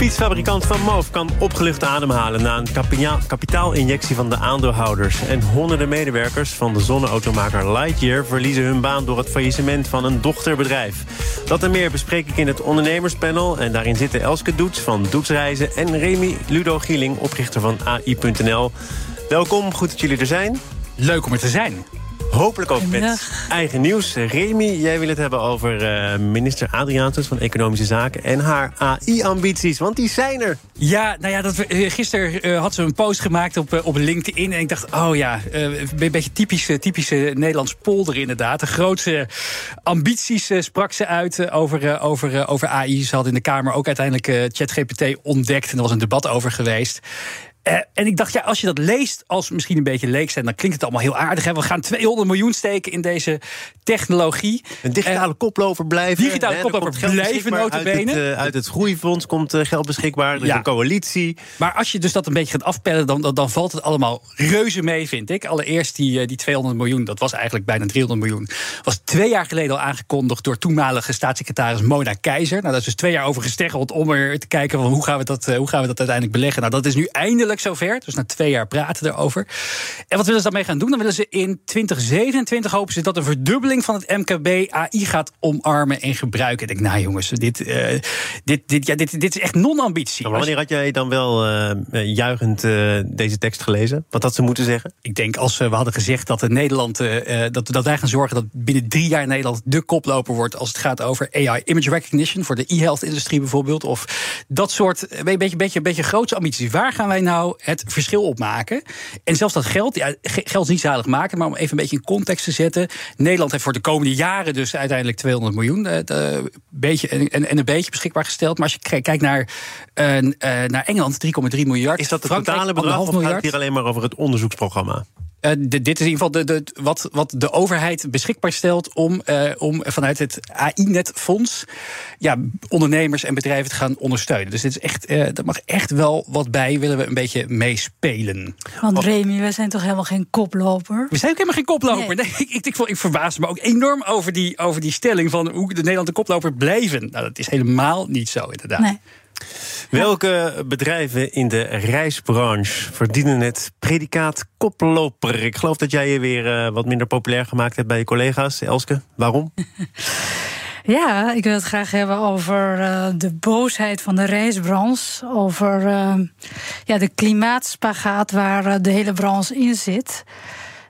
Fietsfabrikant Van Moof kan opgelucht ademhalen... na een kapitaalinjectie van de aandeelhouders. En honderden medewerkers van de zonneautomaker Lightyear... verliezen hun baan door het faillissement van een dochterbedrijf. Dat en meer bespreek ik in het ondernemerspanel. En daarin zitten Elske Doets van Doetsreizen... en Remy Ludo Gieling, oprichter van AI.nl. Welkom, goed dat jullie er zijn. Leuk om er te zijn. Hopelijk ook met eigen nieuws. Remy, jij wil het hebben over eh, minister Adriaansens van Economische Zaken... en haar AI-ambities, want die zijn er. Ja, nou ja, dat, we- eh, gisteren eh, had ze een post gemaakt op, op LinkedIn. En ik dacht, oh ja, eh, een beetje typische, typische Nederlands polder inderdaad. De grootste ambities eh, sprak ze uit over, eh, over, over AI. Ze had in de Kamer ook uiteindelijk eh, ChatGPT ontdekt. En er was een debat over geweest. Eh, en ik dacht, ja, als je dat leest als misschien een beetje leek zijn... dan klinkt het allemaal heel aardig. Hè? We gaan 200 miljoen steken in deze technologie. Een digitale koploper blijven. digitale Hè, er koploper blijven, beschikbaar nota Uit het, eh, uit het groeifonds komt eh, geld beschikbaar. Is Ja. een coalitie. Maar als je dus dat een beetje gaat afpellen, dan, dan, dan valt het allemaal reuze mee, vind ik. Allereerst die, eh, die 200 miljoen, dat was eigenlijk bijna 300 miljoen. Was twee jaar geleden al aangekondigd door toenmalige staatssecretaris Mona Keizer. Nou, dat is dus twee jaar over gesteggeld om er te kijken van hoe gaan we dat, eh, hoe gaan we dat uiteindelijk beleggen. Nou, dat is nu eindelijk zover. Dus na twee jaar praten erover. En wat willen ze daarmee gaan doen? Dan willen ze in 2027 hopen ze dat een verdubbeling van het MKB AI gaat omarmen en gebruiken. Ik denk, nou jongens, dit, eh, dit, dit, ja, dit, dit is echt non-ambitie. Maar wanneer had jij dan wel eh, eh, juichend deze tekst gelezen? Wat had ze moeten zeggen? Ik denk als we hadden gezegd dat in Nederland dat, dat wij gaan zorgen dat binnen drie jaar Nederland de koploper wordt als het gaat over AI image recognition voor de e-health industrie bijvoorbeeld. Of dat soort een beetje, beetje, beetje grootse ambities. Waar gaan wij nou het verschil op maken? En zelfs dat geld, ja, ge- geld is niet zalig maken, maar om even een beetje in context te zetten. Nederland heeft voor de komende jaren dus uiteindelijk 200 miljoen de- beetje, en, en en een beetje beschikbaar gesteld. Maar als je kijkt naar, eh, naar Engeland, 3,3 miljard. Is dat het Frankrijk, totale bedrag of 1,5 gaat het hier alleen maar over het onderzoeksprogramma? Eh, dit dit is in ieder geval de, de, wat, wat de overheid beschikbaar stelt om, eh, om vanuit het AI-netfonds ja, ondernemers en bedrijven te gaan ondersteunen. Dus dit is echt, eh er mag echt wel wat bij, willen we een beetje meespelen. Want Remy, wij zijn toch helemaal geen koploper? We zijn ook helemaal geen koploper. Nee. ik, ik, ik, ik verbaasde me ook enorm over die, over die stelling van hoe de Nederland de koploper blijven. Nou, dat is helemaal niet zo, inderdaad. Nee. Welke bedrijven in de reisbranche verdienen het predicaat koploper? Ik geloof dat jij je weer eh, wat minder populair gemaakt hebt bij je collega's. Elske, waarom? Ja, ik wil het graag hebben over eh, de boosheid van de reisbranche. Over eh, ja, de klimaatspagaat waar de hele branche in zit.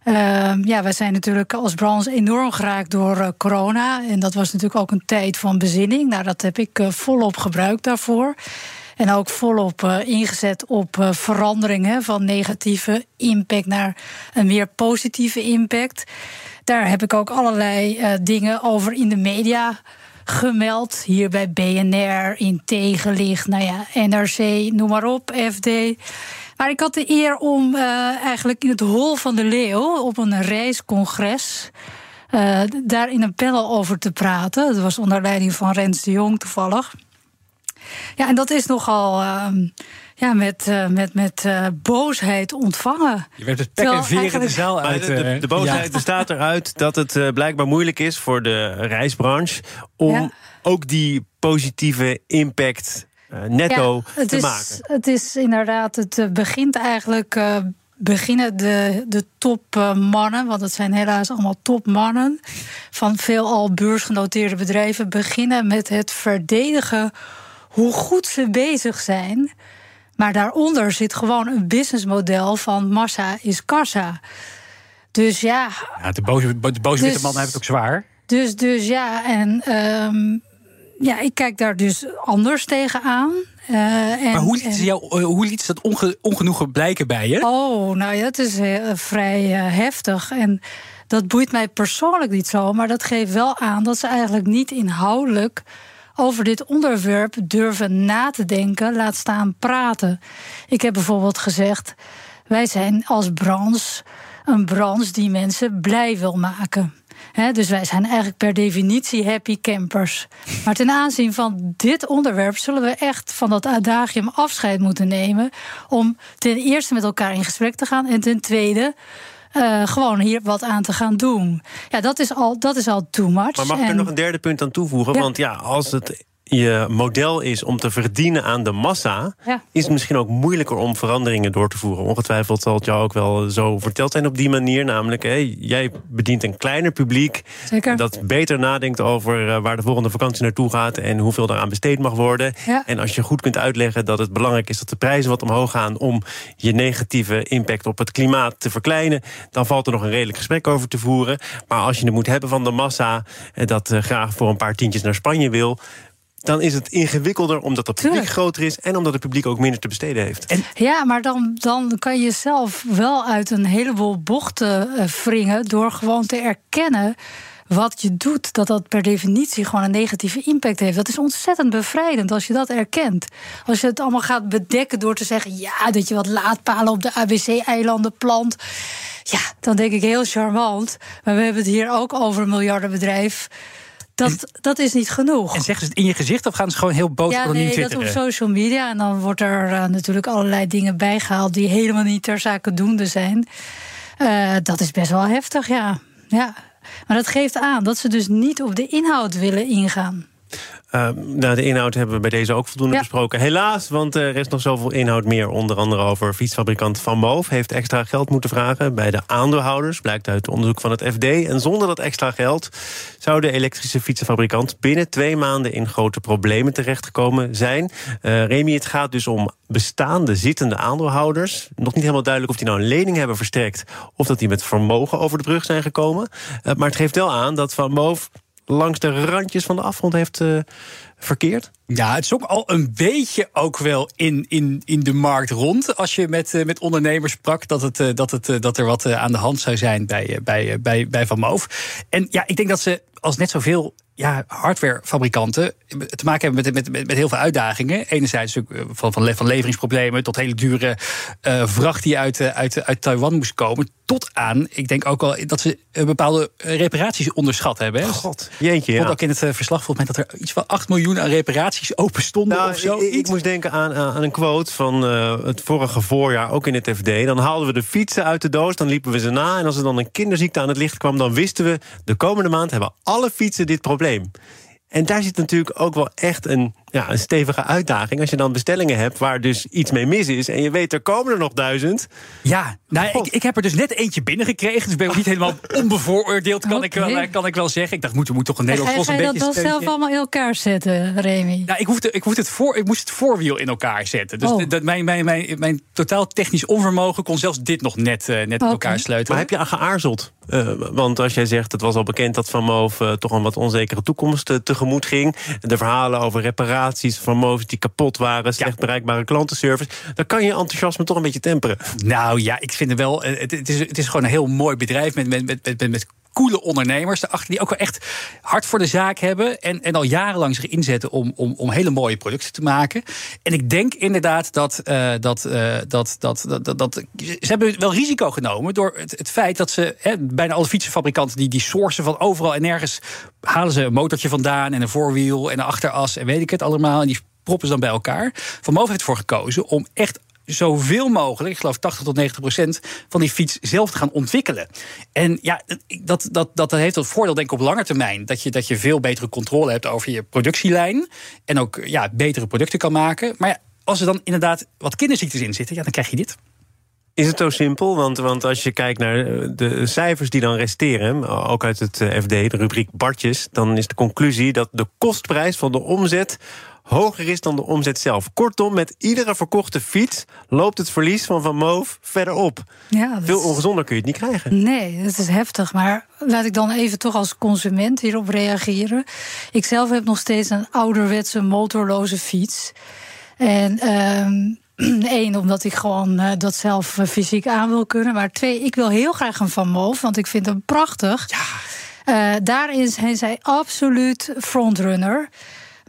Eh, ja, wij zijn natuurlijk als branche enorm geraakt door eh, corona. En dat was natuurlijk ook een tijd van bezinning. Nou, dat heb ik eh, volop gebruikt daarvoor. En ook volop eh, ingezet op veranderingen van negatieve impact naar een meer positieve impact. Daar heb ik ook allerlei dingen over in de media gemeld. Hier bij BNR, in Tegenlicht, nou ja, NRC, noem maar op, FD. Maar ik had de eer om eh, eigenlijk in het Hol van de Leeuw op een reiscongres. eh, daar in een panel over te praten. Dat was onder leiding van Rens de Jong toevallig. Ja, en dat is nogal ehm, ja, met, eh, met, met eh, boosheid ontvangen. Je werd het pek en in de zaal uit. de, de, de boosheid ja. bestaat eruit dat het eh, blijkbaar moeilijk is voor de reisbranche om Ja. ook die positieve impact netto het te is, maken. Het is inderdaad, het eh, begint eigenlijk. eh, beginnen de, de topmannen, want het zijn helaas allemaal topmannen van veelal beursgenoteerde bedrijven, beginnen met het verdedigen hoe goed ze bezig zijn. Maar daaronder zit gewoon een businessmodel van massa is kassa. Dus ja, Ja, de boze, de boze witte Dus- man heeft het ook zwaar. dus, dus ja, en ehm, ja, ik kijk daar dus anders tegenaan. Eh, en, Maar hoe liet, ze jou, eh, hoe liet ze dat onge, ongenoegen blijken bij je? Oh, nou ja, het is eh, vrij heftig. En dat boeit mij persoonlijk niet zo. Maar dat geeft wel aan dat ze eigenlijk niet inhoudelijk over dit onderwerp durven na te denken, laat staan praten. Ik heb bijvoorbeeld gezegd: wij zijn als branche een branche die mensen blij wil maken. Dus wij zijn eigenlijk per definitie happy campers. Maar ten aanzien van dit onderwerp zullen we echt van dat adagium afscheid moeten nemen. Om ten eerste met elkaar in gesprek te gaan. En ten tweede. Uh, gewoon hier wat aan te gaan doen. Ja, dat is al, dat is al too much. Maar mag ik er nog een derde punt aan toevoegen? Want ja, als het je model is om te verdienen aan de massa, is het misschien ook moeilijker om veranderingen door te voeren. Ongetwijfeld zal het jou ook wel zo verteld zijn op die manier. Namelijk, hé, jij bedient een kleiner publiek Zeker. dat beter nadenkt over eh, waar de volgende vakantie naartoe gaat en hoeveel eraan besteed mag worden. En als je goed kunt uitleggen dat het belangrijk is dat de prijzen wat omhoog gaan om je negatieve impact op het klimaat te verkleinen, dan valt er nog een redelijk gesprek over te voeren. Maar als je het moet hebben van de massa, eh, dat eh, graag voor een paar tientjes naar Spanje wil dan is het ingewikkelder omdat het publiek groter is en omdat het publiek ook minder te besteden heeft. En ja, maar dan, dan kan je zelf wel uit een heleboel bochten uh, wringen door gewoon te erkennen wat je doet, dat dat per definitie gewoon een negatieve impact heeft. Dat is ontzettend bevrijdend als je dat erkent. Als je het allemaal gaat bedekken door te zeggen: ja, dat je wat laadpalen op de ABC-eilanden plant. Ja, dan denk ik heel charmant. Maar we hebben het hier ook over een miljardenbedrijf dat, dat is niet genoeg. En zeggen ze het in je gezicht of gaan ze gewoon heel boos ja, nee, dat op social media. En dan wordt er uh, natuurlijk allerlei dingen bijgehaald... die helemaal niet ter zake doende zijn. Uh, dat is best wel heftig, ja. ja. Maar dat geeft aan dat ze dus niet op de inhoud willen ingaan. Uh, nou, de inhoud hebben we bij deze ook voldoende besproken. Helaas, want er is nog zoveel inhoud meer. Onder andere over fietsfabrikant Van Moof. Heeft extra geld moeten vragen bij de aandeelhouders. Blijkt uit onderzoek van het FD. En zonder dat extra geld zou de elektrische fietsenfabrikant... binnen twee maanden in grote problemen terechtgekomen zijn. Uh, Remy, het gaat dus om bestaande zittende aandeelhouders. Nog niet helemaal duidelijk of die nou een lening hebben verstrekt... of dat die met vermogen over de brug zijn gekomen. Uh, maar het geeft wel aan dat Van Moof langs de randjes van de afgrond heeft uh, verkeerd? Ja, het is ook al een beetje ook wel in, in, in de markt rond. Als je met, uh, met ondernemers sprak, dat, het, uh, dat, het, dat er wat aan de hand zou zijn bij, bij, bij, bij Van Moof. En ja, ik denk dat ze als net zoveel ja, hardwarefabrikanten te maken hebben met, met, met, met heel veel uitdagingen. Enerzijds ook van, van, van leveringsproblemen tot hele dure uh, vracht die uit, uit, uit Taiwan moest komen. Tot aan, ik denk ook wel dat ze bepaalde reparaties onderschat hebben. God, jeetje. Ja. ook in het verslag volgens mij dat er iets van 8 miljoen aan reparaties open stonden nou, of zo. Ik, ik, moest denken aan, aan een quote van uh, het vorige voorjaar, ook in het FD. Dan haalden we de fietsen uit de doos, dan liepen we ze na. En als er dan een kinderziekte aan het licht kwam, dan wisten we... de komende maand hebben alle fietsen dit probleem. probleem. En daar zit natuurlijk ook wel echt een, ja, een stevige uitdaging. Als je dan bestellingen hebt waar dus iets mee mis is. en je weet er komen er nog duizend. Ja, nou, ik, ik, heb er dus net eentje binnengekregen. Dus ben ik niet helemaal onbevooroordeeld, kan, ik wel, kan ik wel zeggen. Ik dacht, moet, moet toch een Nederlands Ga, ga je dat dan zelf allemaal in elkaar zetten, Remy? Nou, ik, hoefde, ik, hoefde het voor, ik moest het voorwiel in elkaar zetten. Dus oh. dat, mijn, mijn, mijn, mijn totaal technisch onvermogen kon zelfs dit nog net, uh, net okay. in elkaar sluiten. Maar heb je aan geaarzeld? Uh, want als jij zegt, het was al bekend dat Van Moof uh, toch een wat onzekere toekomst uh, tegemoet ging. De verhalen over reparaties van Moof die kapot waren, slecht ja. bereikbare klantenservice. Dan kan je enthousiasme toch een beetje temperen. Nou ja, ik vind het wel. Het, het, is, het is gewoon een heel mooi bedrijf met, met, met, met, met coole ondernemers erachter die ook wel echt hard voor de zaak hebben en, en al jarenlang zich inzetten om, om, om hele mooie producten te maken. En ik denk inderdaad dat, dat, uh, dat, dat, dat, dat, dat, ze hebben wel risico genomen door het, het feit dat ze hè, bijna alle fietsenfabrikanten die die sourcen van overal en nergens halen ze een motortje vandaan en een voorwiel en een achteras en weet ik het allemaal en die proppen ze dan bij elkaar. Van Moof heeft ervoor gekozen om echt zoveel mogelijk, ik geloof 80 tot 90 procent van die fiets zelf te gaan ontwikkelen. En ja, dat, dat, dat heeft het voordeel, denk ik, op lange termijn. Dat je, dat je veel betere controle hebt over je productielijn. En ook ja, betere producten kan maken. Maar ja, als er dan inderdaad wat kinderziektes in zitten, ja, dan krijg je dit. Is het zo simpel? Want, want als je kijkt naar de cijfers die dan resteren, ook uit het FD, de rubriek Bartjes, dan is de conclusie dat de kostprijs van de omzet hoger is dan de omzet zelf. Kortom, met iedere verkochte fiets loopt het verlies van Van Moof verder op. Ja, Veel ongezonder kun je het niet krijgen. Nee, dat is heftig. Maar laat ik dan even toch als consument hierop reageren. Ik zelf heb nog steeds een ouderwetse motorloze fiets. En... Eén, omdat ik gewoon uh, dat zelf uh, fysiek aan wil kunnen. Maar twee, ik wil heel graag een Van Moof, want ik vind hem prachtig. Ja. Uh, daarin zijn zij absoluut frontrunner.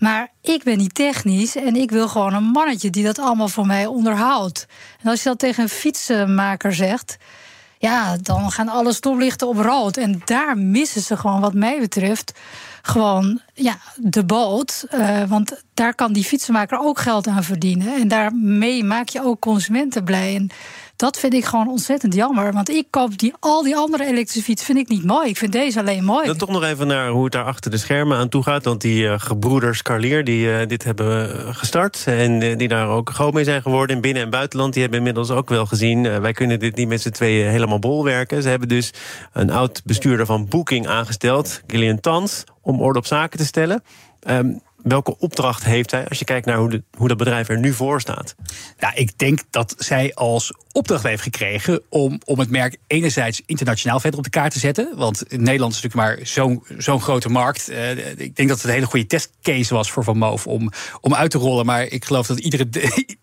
Maar ik ben niet technisch en ik wil gewoon een mannetje die dat allemaal voor mij onderhoudt. En als je dat tegen een fietsenmaker zegt. ja, dan gaan alle stoplichten op rood. En daar missen ze gewoon, wat mij betreft, gewoon ja, de boot. Uh, want daar kan die fietsenmaker ook geld aan verdienen. En daarmee maak je ook consumenten blij. En dat vind ik gewoon ontzettend jammer. Want ik koop die, al die andere elektrische fietsen vind ik niet mooi. Ik vind deze alleen mooi. Dan toch nog even naar hoe het daar achter de schermen aan toe gaat. Want die uh, gebroeders Carlier die uh, dit hebben gestart. En die daar ook groot mee zijn geworden in binnen- en buitenland. Die hebben inmiddels ook wel gezien. wij kunnen dit niet met z'n tweeën helemaal bolwerken. Ze hebben dus een oud bestuurder van Booking aangesteld. Gillian Tans. Om orde op zaken te stellen. Um, Welke opdracht heeft hij als je kijkt naar hoe, de, hoe dat bedrijf er nu voor staat? Nou, ik denk dat zij als opdracht heeft gekregen om, om het merk enerzijds internationaal verder op de kaart te zetten. Want Nederland is natuurlijk maar zo'n zo'n grote markt. Uh, ik denk dat het een hele goede testcase was voor Van Moof om, om uit te rollen. Maar ik geloof dat iedere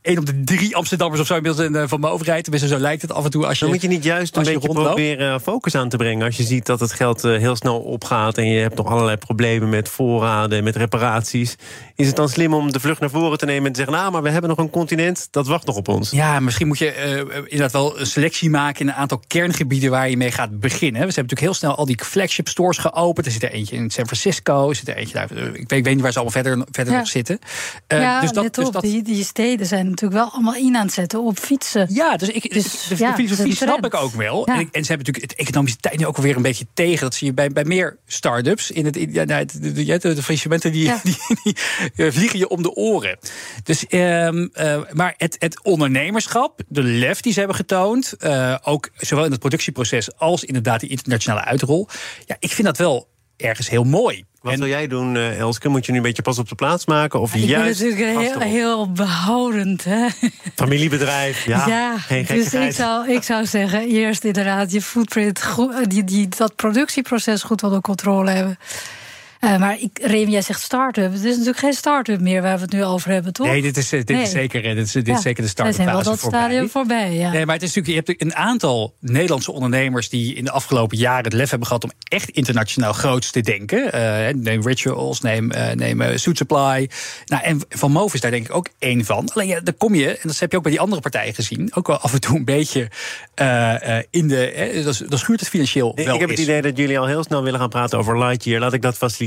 een op de drie Amsterdammers of zo inmiddels een uh, Van Moof rijdt. Tenminste, zo lijkt het af en toe. Als je, Dan moet je niet juist een beetje proberen focus aan te brengen. Als je ziet dat het geld heel snel opgaat en je hebt nog allerlei problemen met voorraden, met reparaties. Is het dan slim om de vlucht naar voren te nemen en te zeggen: Nou, maar we hebben nog een continent, dat wacht nog op ons? Ja, misschien moet je inderdaad wel een selectie maken in een aantal kerngebieden waar je mee gaat beginnen. We hebben natuurlijk heel snel al die flagship stores geopend. Er zit er eentje in San Francisco, er zit er eentje daar. Ik weet, ik weet niet waar ze allemaal verder, verder nog zitten. Uh, ja, dus dat, dus dat... Die, die steden zijn natuurlijk wel allemaal in aan het zetten op fietsen. Ja, dus, ik, dus, de, ja, filosofie snap ik ook wel. Ja. En, en, ze hebben natuurlijk het economische tijd nu ook alweer een beetje tegen. Dat zie je bij, bij meer start-ups. In het, ja, nou, de, de, de, de faillissementen die, die, die, die, vliegen je om de oren. Dus, um, uh, maar het, het ondernemerschap, de lef die ze hebben getoond. Uh, ook zowel in het productieproces als inderdaad die internationale uitrol. Ja, ik vind dat wel ergens heel mooi. Wat en, wil jij doen, uh, Elske? Moet je nu een beetje pas op de plaats maken? Of ik juist ben natuurlijk heel, heel, behoudend. Hè? Familiebedrijf, ja. ja geen dus ik zou, ik zou zeggen, eerst inderdaad je footprint, goed, die, die, dat productieproces goed onder controle hebben. Uh, maar ik, Rem, jij zegt start-up. Het is natuurlijk geen start-up meer waar we het nu over hebben, toch? Nee, dit is, dit is, zeker, dit is, dit is zeker de start-up fase voorbij. dat stadium voorbij, ja. Nee, maar het is natuurlijk, je hebt een aantal Nederlandse ondernemers... die in de afgelopen jaren het lef hebben gehad... om echt internationaal groots te denken. Uh, neem Rituals, neem, uh, neem Suit Supply. Nou, en Van Moof is daar denk ik ook één van. Alleen ja, daar kom je, en dat heb je ook bij die andere partijen gezien... ook wel af en toe een beetje in de... dat, dat schuurt het financieel wel Ik heb het idee dat jullie al heel snel willen gaan praten over Lightyear. Laat ik dat faciliteren.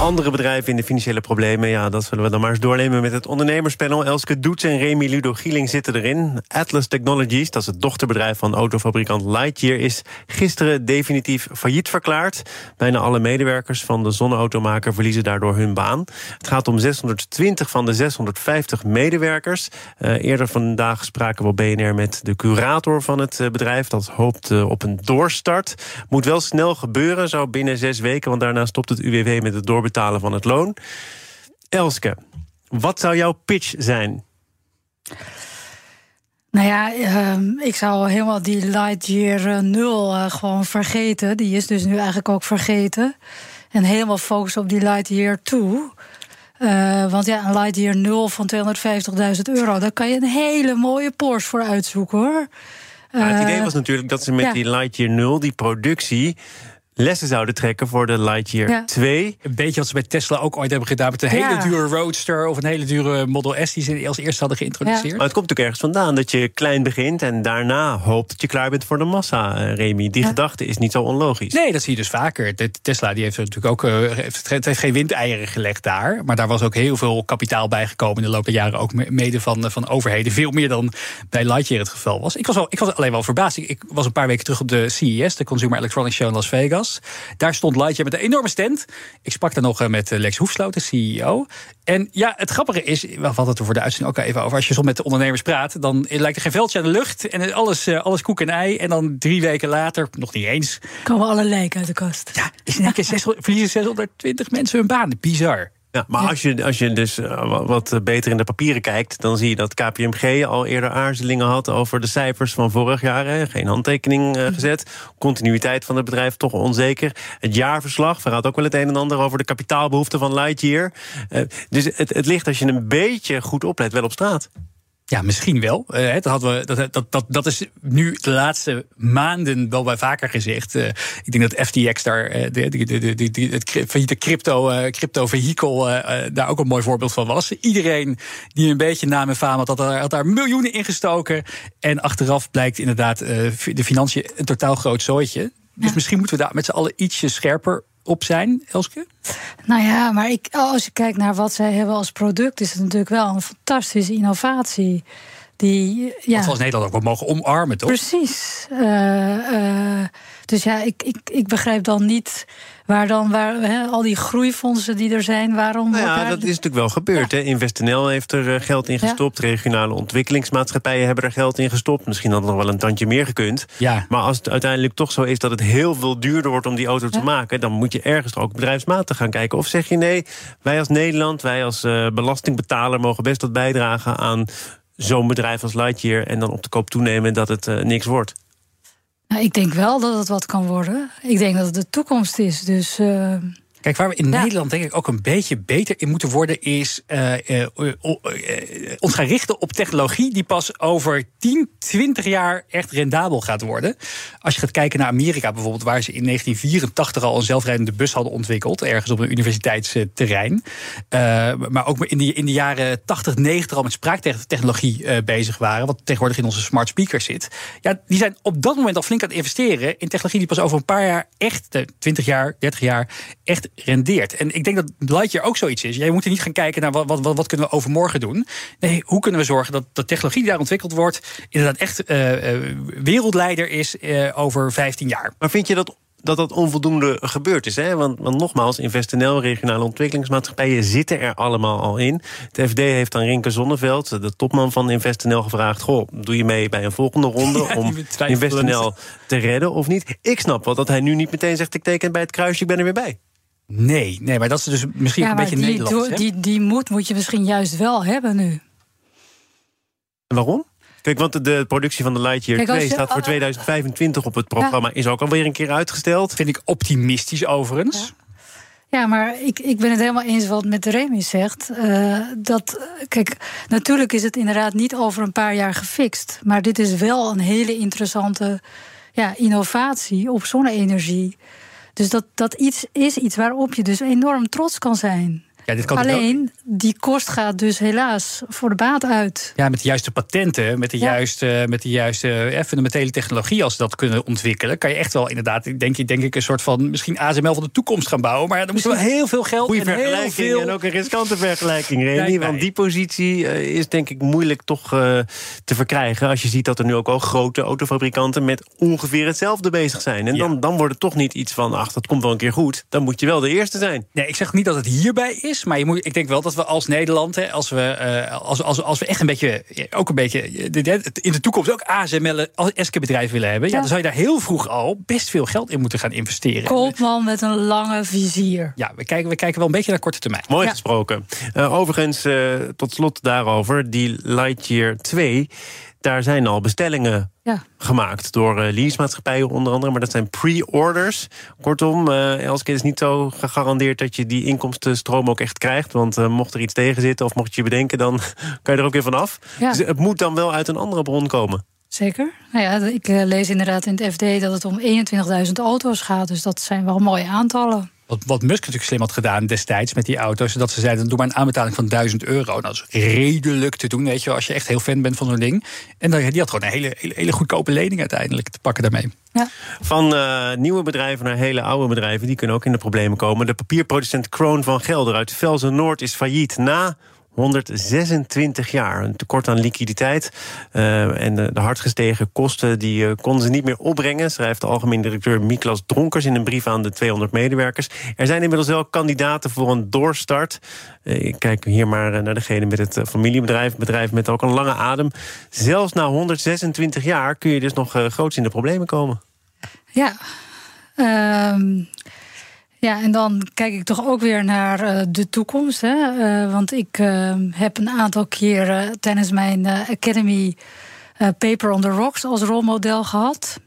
Andere bedrijven in de financiële problemen, ja, dat zullen we dan maar eens doornemen met het ondernemerspanel. Elske Doets en Remy Ludo Gieling zitten erin. Atlas Technologies, dat is het dochterbedrijf van autofabrikant Lightyear, is gisteren definitief failliet verklaard. Bijna alle medewerkers van de zonneautomaker verliezen daardoor hun baan. Het gaat om 620 van de 650 medewerkers. Uh, eerder vandaag spraken we op BNR met de curator van het uh, bedrijf. Dat hoopt uh, op een doorstart. Moet wel snel gebeuren, zo binnen zes weken, want daarna stopt het UWW met het doorbetalen betalen van het loon. Elske, wat zou jouw pitch zijn? Nou ja, uh, ik zou helemaal die Lightyear 0 uh, gewoon vergeten. Die is dus nu eigenlijk ook vergeten. En helemaal focussen op die Lightyear 2. Uh, want ja, een Lightyear 0 van 250.000 euro, daar kan je een hele mooie Porsche voor uitzoeken hoor. het idee was natuurlijk dat ze met ja. die Lightyear 0, die productie, lessen zouden trekken voor de Lightyear 2. Een beetje wat ze bij Tesla ook ooit hebben gedaan... met een hele dure Roadster of een hele dure Model S... die ze als eerste hadden geïntroduceerd. Maar het komt natuurlijk ergens vandaan dat je klein begint... en daarna hoopt dat je klaar bent voor de massa, uh, Remy. Die gedachte is niet zo onlogisch. Nee, dat zie je dus vaker. De Tesla die heeft natuurlijk ook uh, heeft, heeft geen windeieren gelegd daar... maar daar was ook heel veel kapitaal bijgekomen... in de loop der jaren ook mede van, van overheden. Veel meer dan bij Lightyear het geval was. Ik was, al, ik was alleen wel verbaasd. Ik was een paar weken terug op de CES, de Consumer Electronics Show in Las Vegas... Daar stond Lightyear met een enorme stand. Ik sprak daar nog eh, met eh, Lex Hoefsloot, de CEO. En ja, het grappige is, we hadden het er voor de uitzending ook even over. Als je zo met de ondernemers praat, dan lijkt er geen veldje aan de lucht. En alles, eh, alles koek en ei. En dan drie weken later, nog niet eens. Komen alle lijken uit de kast. Ja, is in één keer verliezen 620 mensen hun baan. Bizar. Ja, maar Als, je, als je dus uh, wat beter in de papieren kijkt, dan zie je dat KPMG al eerder aarzelingen had over de cijfers van vorig jaar. Hè. Geen handtekening uh, gezet. Continuïteit van het bedrijf toch onzeker. Het jaarverslag verraadt ook wel het een en ander over de kapitaalbehoeften van Lightyear. Uh, dus het, het ligt als je een beetje goed oplet wel op straat. Ja, misschien wel. Uh, dat, hadden we, dat, dat, dat, dat is nu de laatste maanden wel bij vaker gezegd. Uh, ik denk dat FTX daar, uh, de, de, de, de, de, het failliete crypto, crypto vehikel daar ook een mooi voorbeeld van was. Iedereen die een beetje naam en faam had, had daar, had daar miljoenen in gestoken. En achteraf blijkt inderdaad de financiën een totaal groot zooitje. Dus misschien moeten we daar met z'n allen ietsje scherper op zijn, Elske? Nou ja, maar ik, als je kijkt naar wat zij hebben als product, is het natuurlijk wel een fantastische innovatie. Die, ja. Wat we als Nederland ook wel mogen omarmen, toch? Precies. Uh, uh, dus ja, ik, ik, ik begrijp dan niet waar dan waar, al die groeifondsen die er zijn, waarom. Nou ja, dat is natuurlijk wel gebeurd. Ja. InvestNL heeft er eh, geld in gestopt. Regionale ontwikkelingsmaatschappijen hebben er geld in gestopt. Misschien had het nog wel een tandje meer gekund. Ja. Maar als het uiteindelijk toch zo is dat het heel veel duurder wordt om die auto te maken, dan moet je ergens ook bedrijfsmatig gaan kijken. Of zeg je nee, wij als Nederland, wij als uh, belastingbetaler mogen best wat bijdragen aan zo'n bedrijf als Lightyear en dan op de koop toenemen dat het uh, niks wordt. Nou, ik denk wel dat het wat kan worden. Ik denk dat het de toekomst is. Dus. Uh... Kijk, waar we in Nederland denk ik ook een beetje beter in moeten worden, is uh, uh, ons gaan richten op technologie die pas over 10, 20 jaar echt rendabel gaat worden. Als je gaat kijken naar Amerika bijvoorbeeld, waar ze in 1984 al een zelfrijdende bus hadden ontwikkeld, ergens op een universiteitsterrein. maar ook in de, in de jaren 80, 90 al met spraaktechnologie bezig waren, wat tegenwoordig in onze smart speakers zit. Ja, die zijn op dat moment al flink aan het investeren in technologie die pas over een paar jaar echt, 20 jaar, 30 jaar, echt rendeert. En ik denk dat Lightyear ook zoiets is. Jij moet er niet gaan kijken naar wat, wat, wat kunnen we overmorgen doen. Nee, hoe kunnen we zorgen dat de technologie die daar ontwikkeld wordt... inderdaad echt uh, wereldleider is uh, over 15 jaar. Maar vind je dat dat dat onvoldoende gebeurd is. Hè? Want, want nogmaals, InvestNL, regionale ontwikkelingsmaatschappijen zitten er allemaal al in. Het FD heeft aan Rinke Zonneveld, de topman van InvestNL, gevraagd: Goh, doe je mee bij een volgende ronde ja, om InvestNL te redden of niet? Ik snap wel dat hij nu niet meteen zegt: ik teken bij het kruisje, ik ben er weer bij. Nee, nee, maar dat is dus misschien ja, een beetje die, Nederlands. Die, die, die moed moet je misschien juist wel hebben nu. En waarom? Kijk, want de productie van de Lightyear Kijk, 2 staat voor 2025 op het programma. Ja. Is ook alweer een keer uitgesteld. Vind ik optimistisch overigens. Ja. ja maar ik, ik ben het helemaal eens wat met Remy zegt. Uh, dat, kijk, natuurlijk is het inderdaad niet over een paar jaar gefixt. Maar dit is wel een hele interessante ja, innovatie op zonne-energie. Dus dat, dat iets is iets waarop je dus enorm trots kan zijn. Ja, dit kan Alleen, die kost gaat dus helaas voor de baat uit. Ja, met de juiste patenten, met de juiste, met de juiste eh, fundamentele technologie, als ze dat kunnen ontwikkelen, kan je echt wel inderdaad, denk, ik, denk ik, een soort van misschien ASML van de toekomst gaan bouwen. Maar ja, dan moet wel heel veel geld Goeie en vergelijking heel veel... en ook een riskante vergelijking, Remy. Want die positie uh, is denk ik moeilijk toch uh, te verkrijgen. Als je ziet dat er nu ook al grote autofabrikanten met ongeveer hetzelfde bezig zijn. En ja. dan, dan wordt het toch niet iets van, ach, dat komt wel een keer goed. Dan moet je wel de eerste zijn. Nee, ik zeg niet dat het hierbij is. Maar je moet, ik denk wel dat we als Nederland, hè, als, we, uh, als, als, als we echt een beetje, ook een beetje in de toekomst ook ASML als Eske-bedrijf willen hebben, ja. ja. dan zou je daar heel vroeg al best veel geld in moeten gaan investeren. Koopman met een lange vizier. Ja, we kijken, we kijken wel een beetje naar korte termijn. Mooi ja. gesproken. Uh, overigens, uh, tot slot daarover, die Lightyear 2 daar zijn al bestellingen ja. gemaakt door uh, leasemaatschappijen onder andere. Maar dat zijn pre-orders. Kortom, uh, Elske is niet zo gegarandeerd dat je die inkomstenstroom ook echt krijgt. Want uh, mocht er iets tegen zitten of mocht je bedenken, dan kan je er ook weer vanaf. Ja. Dus het moet dan wel uit een andere bron komen. Zeker. Nou ja, ik lees inderdaad in het FD dat het om 21.000 auto's gaat. Dus dat zijn wel mooie aantallen. Wat, wat Musk natuurlijk slim had gedaan destijds met die auto's. Dat ze zeiden, doe maar een aanbetaling van 1000 euro. Nou, dat is redelijk te doen, weet je als je echt heel fan bent van zo'n ding. En dan, die had gewoon een hele, hele, hele goedkope lening uiteindelijk te pakken daarmee. Ja. Van uh, nieuwe bedrijven naar hele oude bedrijven, die kunnen ook in de problemen komen. De papierproducent Kroon van Gelder uit Velzen Noord is failliet na 126 jaar. Een tekort aan liquiditeit uh, en de, de hard gestegen kosten... die uh, konden ze niet meer opbrengen, schrijft de algemeen directeur Miklas Dronkers... in een brief aan de 200 medewerkers. Er zijn inmiddels wel kandidaten voor een doorstart. Uh, ik kijk hier maar naar degene met het familiebedrijf... bedrijf met ook een lange adem. Zelfs na 126 jaar kun je dus nog groots in de problemen komen. Ja, um ja, en dan kijk ik toch ook weer naar uh, de toekomst. Hè? Uh, want ik uh, heb een aantal keren tijdens mijn Academy Paper on the Rocks als rolmodel gehad.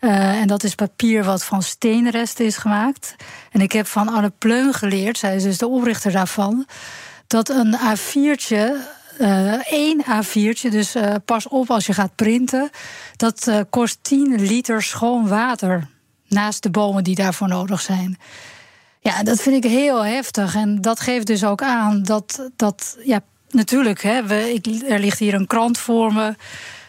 en dat is papier wat van steenresten is gemaakt. En ik heb van Anne Pleun geleerd, zij is dus de oprichter daarvan, dat een A4'tje uh, één A4'tje, dus pas op als je gaat printen. Dat kost 10 liter schoon water. Naast de bomen die daarvoor nodig zijn. Ja, dat vind ik heel heftig. En dat geeft dus ook aan dat, dat ja, natuurlijk, hè, we, ik, er ligt hier een krant voor me.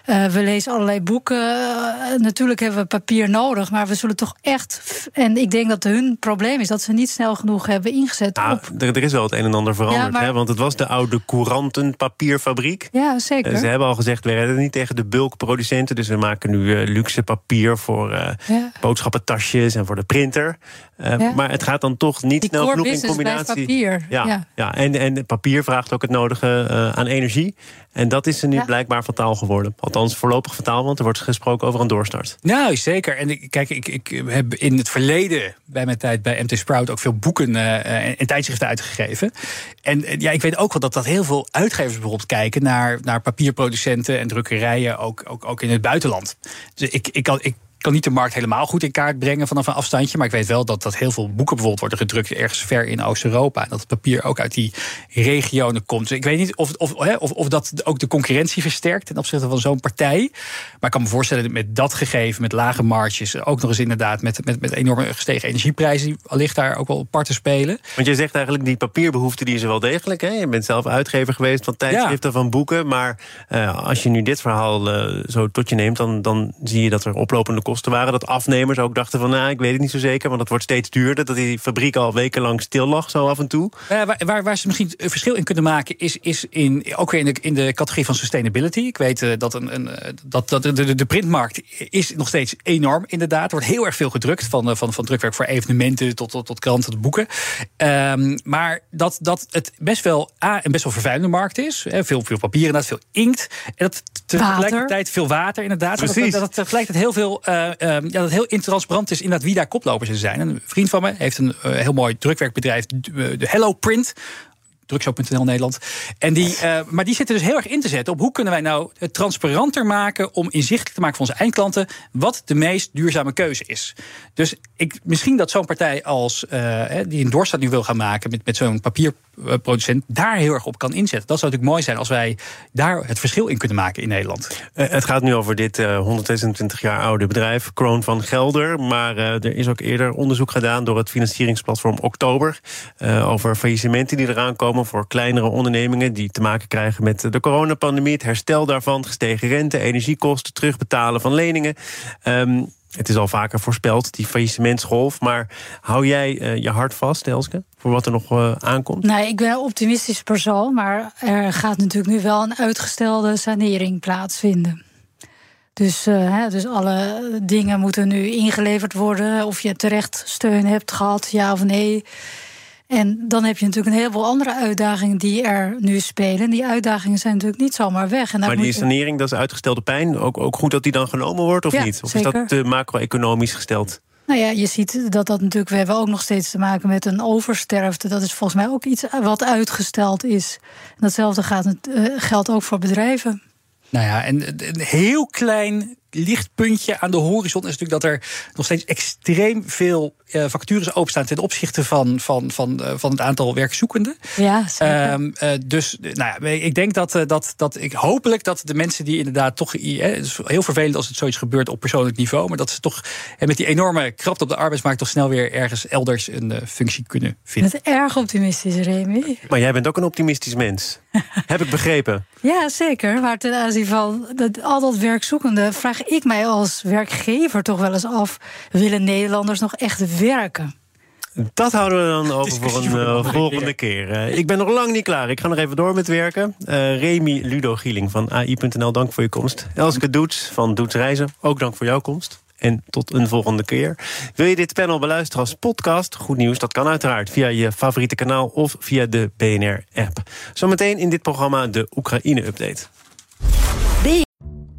Uh, we lezen allerlei boeken. Uh, natuurlijk hebben we papier nodig, maar we zullen toch echt. En ik denk dat hun probleem is dat ze niet snel genoeg hebben ingezet. Ah, op... er, er, is wel het een en ander veranderd, ja, maar... hè? want het was de oude courantenpapierfabriek. Ja, zeker. Uh, ze hebben al gezegd: we redden niet tegen de bulkproducenten, dus we maken nu luxe papier voor ja. boodschappentasjes en voor de printer. Ja. Maar het gaat dan toch niet Die snel genoeg in combinatie. Papier. Ja, ja. ja. En, en papier vraagt ook het nodige aan energie. En dat is er nu blijkbaar fataal geworden. Althans, voorlopig fataal, want er wordt gesproken over een doorstart. Nou, zeker. En ik, kijk, ik, ik heb in het verleden bij mijn tijd bij MT Sprout ook veel boeken uh, en tijdschriften uitgegeven. En ja, ik weet ook wel dat, dat heel veel uitgevers bijvoorbeeld kijken naar, naar papierproducenten en drukkerijen, ook, ook, ook in het buitenland. Dus ik, ik, kan, ik kan niet de markt helemaal goed in kaart brengen vanaf een afstandje. Maar ik weet wel dat, dat heel veel boeken bijvoorbeeld worden gedrukt ergens ver in Oost-Europa. En dat het papier ook uit die regionen komt. Dus ik weet niet of, of, of, of dat ook de concurrentie versterkt ten opzichte van zo'n partij. Maar ik kan me voorstellen dat met dat gegeven, met lage marges, ook nog eens inderdaad met, met, met enorme gestegen energieprijzen, allicht daar ook wel parten spelen. Want je zegt eigenlijk die papierbehoefte die is er wel degelijk. Hè? Je bent zelf uitgever geweest van tijdschriften, ja. van boeken. Maar uh, als je nu dit verhaal uh, zo tot je neemt, dan, dan zie je dat er oplopende kosten waren. Dat afnemers ook dachten van, nou, ik weet het niet zo zeker, want het wordt steeds duurder. Dat die fabriek al wekenlang stil lag, zo af en toe. Uh, waar, waar, waar, ze misschien een verschil in kunnen maken, is, is in, ook weer in de, in de categorie van sustainability. Ik weet uh, dat, een, een, dat, dat de, de, de, printmarkt is nog steeds enorm, inderdaad. Er wordt heel erg veel gedrukt, van, van, van drukwerk voor evenementen tot, tot, tot kranten, tot boeken. Um, maar dat, dat het best wel A, een best wel vervuilende markt is. Hè, veel, veel papier inderdaad, veel inkt. En dat tegelijkertijd veel water inderdaad. Precies. Dat, dat, dat tegelijkertijd heel veel uh, uh, ja, dat het heel intransparant is inderdaad wie daar koplopers in zijn. En een vriend van me heeft een uh, heel mooi drukwerkbedrijf, de Hello Print drukshop.nl Nederland. En die, uh, maar die zitten dus heel erg in te zetten op hoe kunnen wij nou het transparanter maken om inzichtelijk te maken voor onze eindklanten wat de meest duurzame keuze is. Dus ik, misschien dat zo'n partij als uh, die een doorstart nu wil gaan maken met, met zo'n papierproducent daar heel erg op kan inzetten. Dat zou natuurlijk mooi zijn als wij daar het verschil in kunnen maken in Nederland. Uh, het gaat nu over dit 126 jaar oude bedrijf, Kroon van Gelder. Maar er is ook eerder onderzoek gedaan door het financieringsplatform Oktober over faillissementen die eraan komen voor kleinere ondernemingen die te maken krijgen met de coronapandemie, het herstel daarvan, gestegen rente, energiekosten, terugbetalen van leningen. Um, het is al vaker voorspeld, die faillissementsgolf. Maar hou jij uh, je hart vast, Elske, voor wat er nog uh, aankomt? Nee, ik ben optimistisch persoon. Maar er gaat natuurlijk nu wel een uitgestelde sanering plaatsvinden. Dus, uh, hè, dus alle dingen moeten nu ingeleverd worden. Of je terecht steun hebt gehad, ja of nee. En dan heb je natuurlijk een heleboel andere uitdagingen die er nu spelen. Die uitdagingen zijn natuurlijk niet zomaar weg. En maar die sanering, dat is uitgestelde pijn. Ook, ook goed dat die dan genomen wordt, of ja, niet? Of zeker. is dat te macro-economisch gesteld? Nou ja, je ziet dat dat natuurlijk. We hebben ook nog steeds te maken met een oversterfte. Dat is volgens mij ook iets wat uitgesteld is. En datzelfde gaat, uh, geldt ook voor bedrijven. Nou ja, en een heel klein lichtpuntje aan de horizon is natuurlijk dat er nog steeds extreem veel uh, vacatures openstaan ten opzichte van, van, van, uh, van het aantal werkzoekenden. Ja, zeker. Um, uh, dus nou ja, ik denk dat, dat, dat ik hopelijk dat de mensen die inderdaad toch. het is heel vervelend als het zoiets gebeurt op persoonlijk niveau, maar dat ze toch met die enorme krapte op de arbeidsmarkt toch snel weer ergens elders een functie kunnen vinden. Dat is erg optimistisch, Remy. Maar jij bent ook een optimistisch mens. Heb ik begrepen. Ja, zeker. Maar ten aanzien van dat, al dat werkzoekende vraag ik mij als werkgever toch wel eens af: willen Nederlanders nog echt werken? Dat houden we dan over voor een uh, volgende keer. Uh, ik ben nog lang niet klaar. Ik ga nog even door met werken. Uh, Remy Ludo Gieling van AI.nl, dank voor je komst. Elske Doets van Doets Reizen, ook dank voor jouw komst. En tot een volgende keer. Wil je dit panel beluisteren als podcast? Goed nieuws, dat kan uiteraard via je favoriete kanaal of via de BNR-app. Zometeen in dit programma de Oekraïne-update.